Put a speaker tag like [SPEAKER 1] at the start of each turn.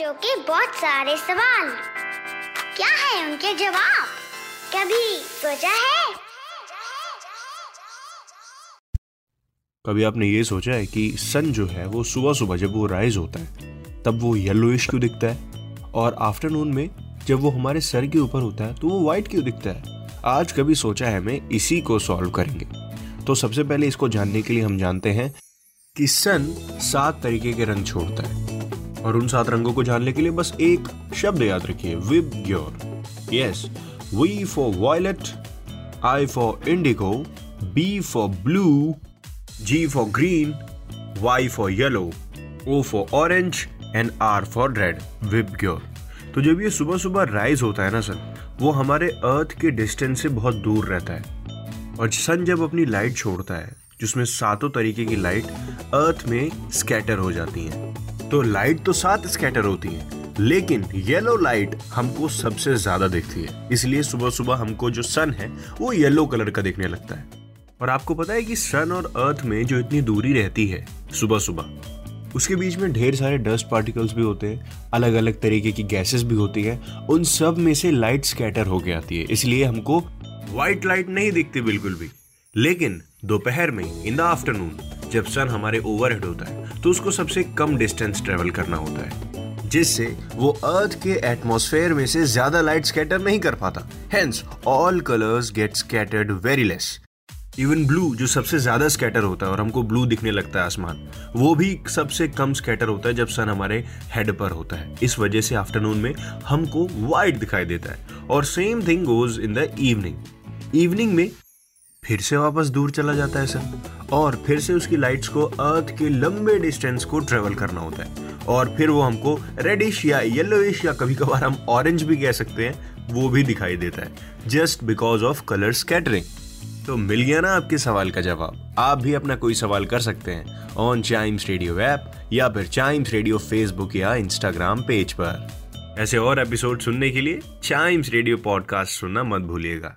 [SPEAKER 1] बच्चों के बहुत सारे सवाल। क्या है उनके जवाब? कभी सोचा है?
[SPEAKER 2] कभी आपने ये सोचा है कि सन जो है, वो सुबह सुबह जब वो राइज होता है, तब वो येलोइश क्यों दिखता है? और आफ्टरनून में जब वो हमारे सर के ऊपर होता है तो वो वाइट क्यों दिखता है? आज कभी सोचा है हमें इसी को सॉल्व करेंगे। तो सबसे पहले इसको जानने के लिए हम जानते हैं कि सन सात तरीके के रंग छोड़ता है। और उन सात रंगों को जानने के लिए बस एक शब्द याद रखिए VIBGYOR yes V for violet I for indigo B for blue G for green, Y for yellow, O for orange and R for red. Vibgyor. तो जब ये सुबह सुबह राइज होता है ना सन वो हमारे अर्थ के डिस्टेंस से बहुत दूर रहता है और सन जब अपनी लाइट छोड़ता है जिसमें सातों तरीके की लाइट अर्थ में स्कैटर हो जाती हैं तो लाइट तो सात स्कैटर होती है, लेकिन येलो लाइट हमको सबसे ज़्यादा दिखती है। इसलिए सुबह सुबह हमको जो सन है, वो येलो कलर का दिखने लगता है। और आपको पता है कि सन और अर्थ में जो इतनी दूरी रहती है सुबह सुबह उसके बीच में ढेर सारे डस्ट पार्टिकल्स भी होते हैं अलग अलग तरीके की गैसेस भी होती हैं, उन सब में से लाइट स्कैटर होके आती है। इसलिए हमको व्हाइट लाइट नहीं दिखती बिल्कुल भी। लेकिन दोपहर में इन द आफ्टरनून जब सन हमारे ओवरहेड होता है तो उसको सबसे कम डिस्टेंस ट्रेवल करना होता है, जिससे वो अर्थ के एटमॉस्फेयर में से ज़्यादा लाइट स्कैटर नहीं कर पाता। Hence all colours get scattered very less even blue जो सबसे ज़्यादा स्कैटर होता है, और हमको ब्लू दिखने लगता है आसमान, वो भी सबसे कम स्कैटर होता है जब सन हमारे हेड पर होता है। इस वजह से आफ्टरनून में हमको व्हाइट दिखाई देता है। और same thing goes in the evening evening में फिर से वापस दूर चला जाता है सन और फिर से उसकी लाइट्स को अर्थ के लंबे डिस्टेंस को ट्रेवल करना होता है। और फिर वो हमको रेडिश या येलोइश या कभी कभार हम ऑरेंज भी कह सकते हैं, वो भी दिखाई देता है। Just because of colour scattering तो मिल गया ना आपके सवाल का जवाब। आप भी अपना कोई सवाल कर सकते हैं ऑन चाइम्स रेडियो ऐप या फिर चाइम्स रेडियो फेसबुक या इंस्टाग्राम पेज पर। ऐसे और एपिसोड सुनने के लिए चाइम्स रेडियो पॉडकास्ट सुनना मत भूलिएगा।